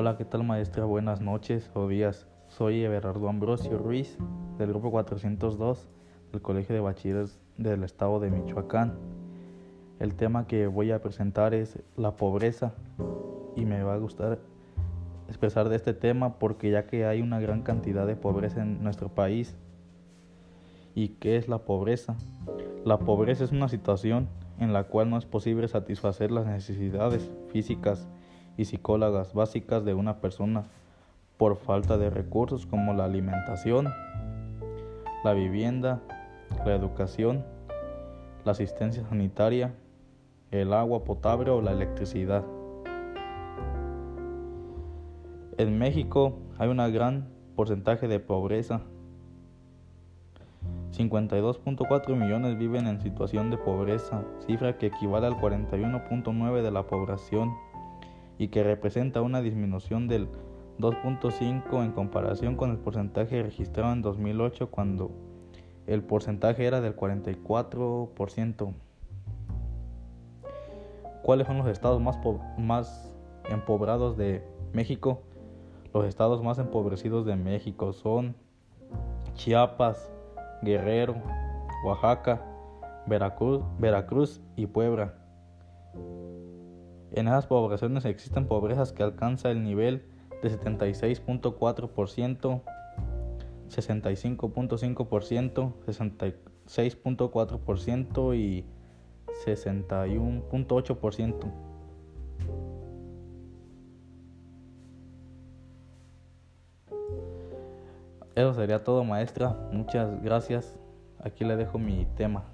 Hola, ¿qué tal maestra? Buenas noches o días. Soy Everardo Ambrosio Ruiz del grupo 402 del Colegio de Bachilleres del Estado de Michoacán. El tema que voy a presentar es la pobreza y me va a gustar expresar de este tema porque ya que hay una gran cantidad de pobreza en nuestro país. ¿Y qué es la pobreza? La pobreza es una situación en la cual no es posible satisfacer las necesidades físicas y psicólogas básicas de una persona por falta de recursos como la alimentación, la vivienda, la educación, la asistencia sanitaria, el agua potable o la electricidad. En México hay un gran porcentaje de pobreza. 52.4 millones viven en situación de pobreza, cifra que equivale al 41.9 de la población y que representa una disminución del 2.5 en comparación con el porcentaje registrado en 2008 cuando el porcentaje era del 44%. ¿Cuáles son los estados más, más empobrados de México? Los estados más empobrecidos de México son Chiapas, Guerrero, Oaxaca, Veracruz, Veracruz y Puebla. En esas poblaciones existen pobrezas que alcanzan el nivel de 76.4%, 65.5%, 66.4% y 61.8%. Eso sería todo maestra, muchas gracias. Aquí le dejo mi tema.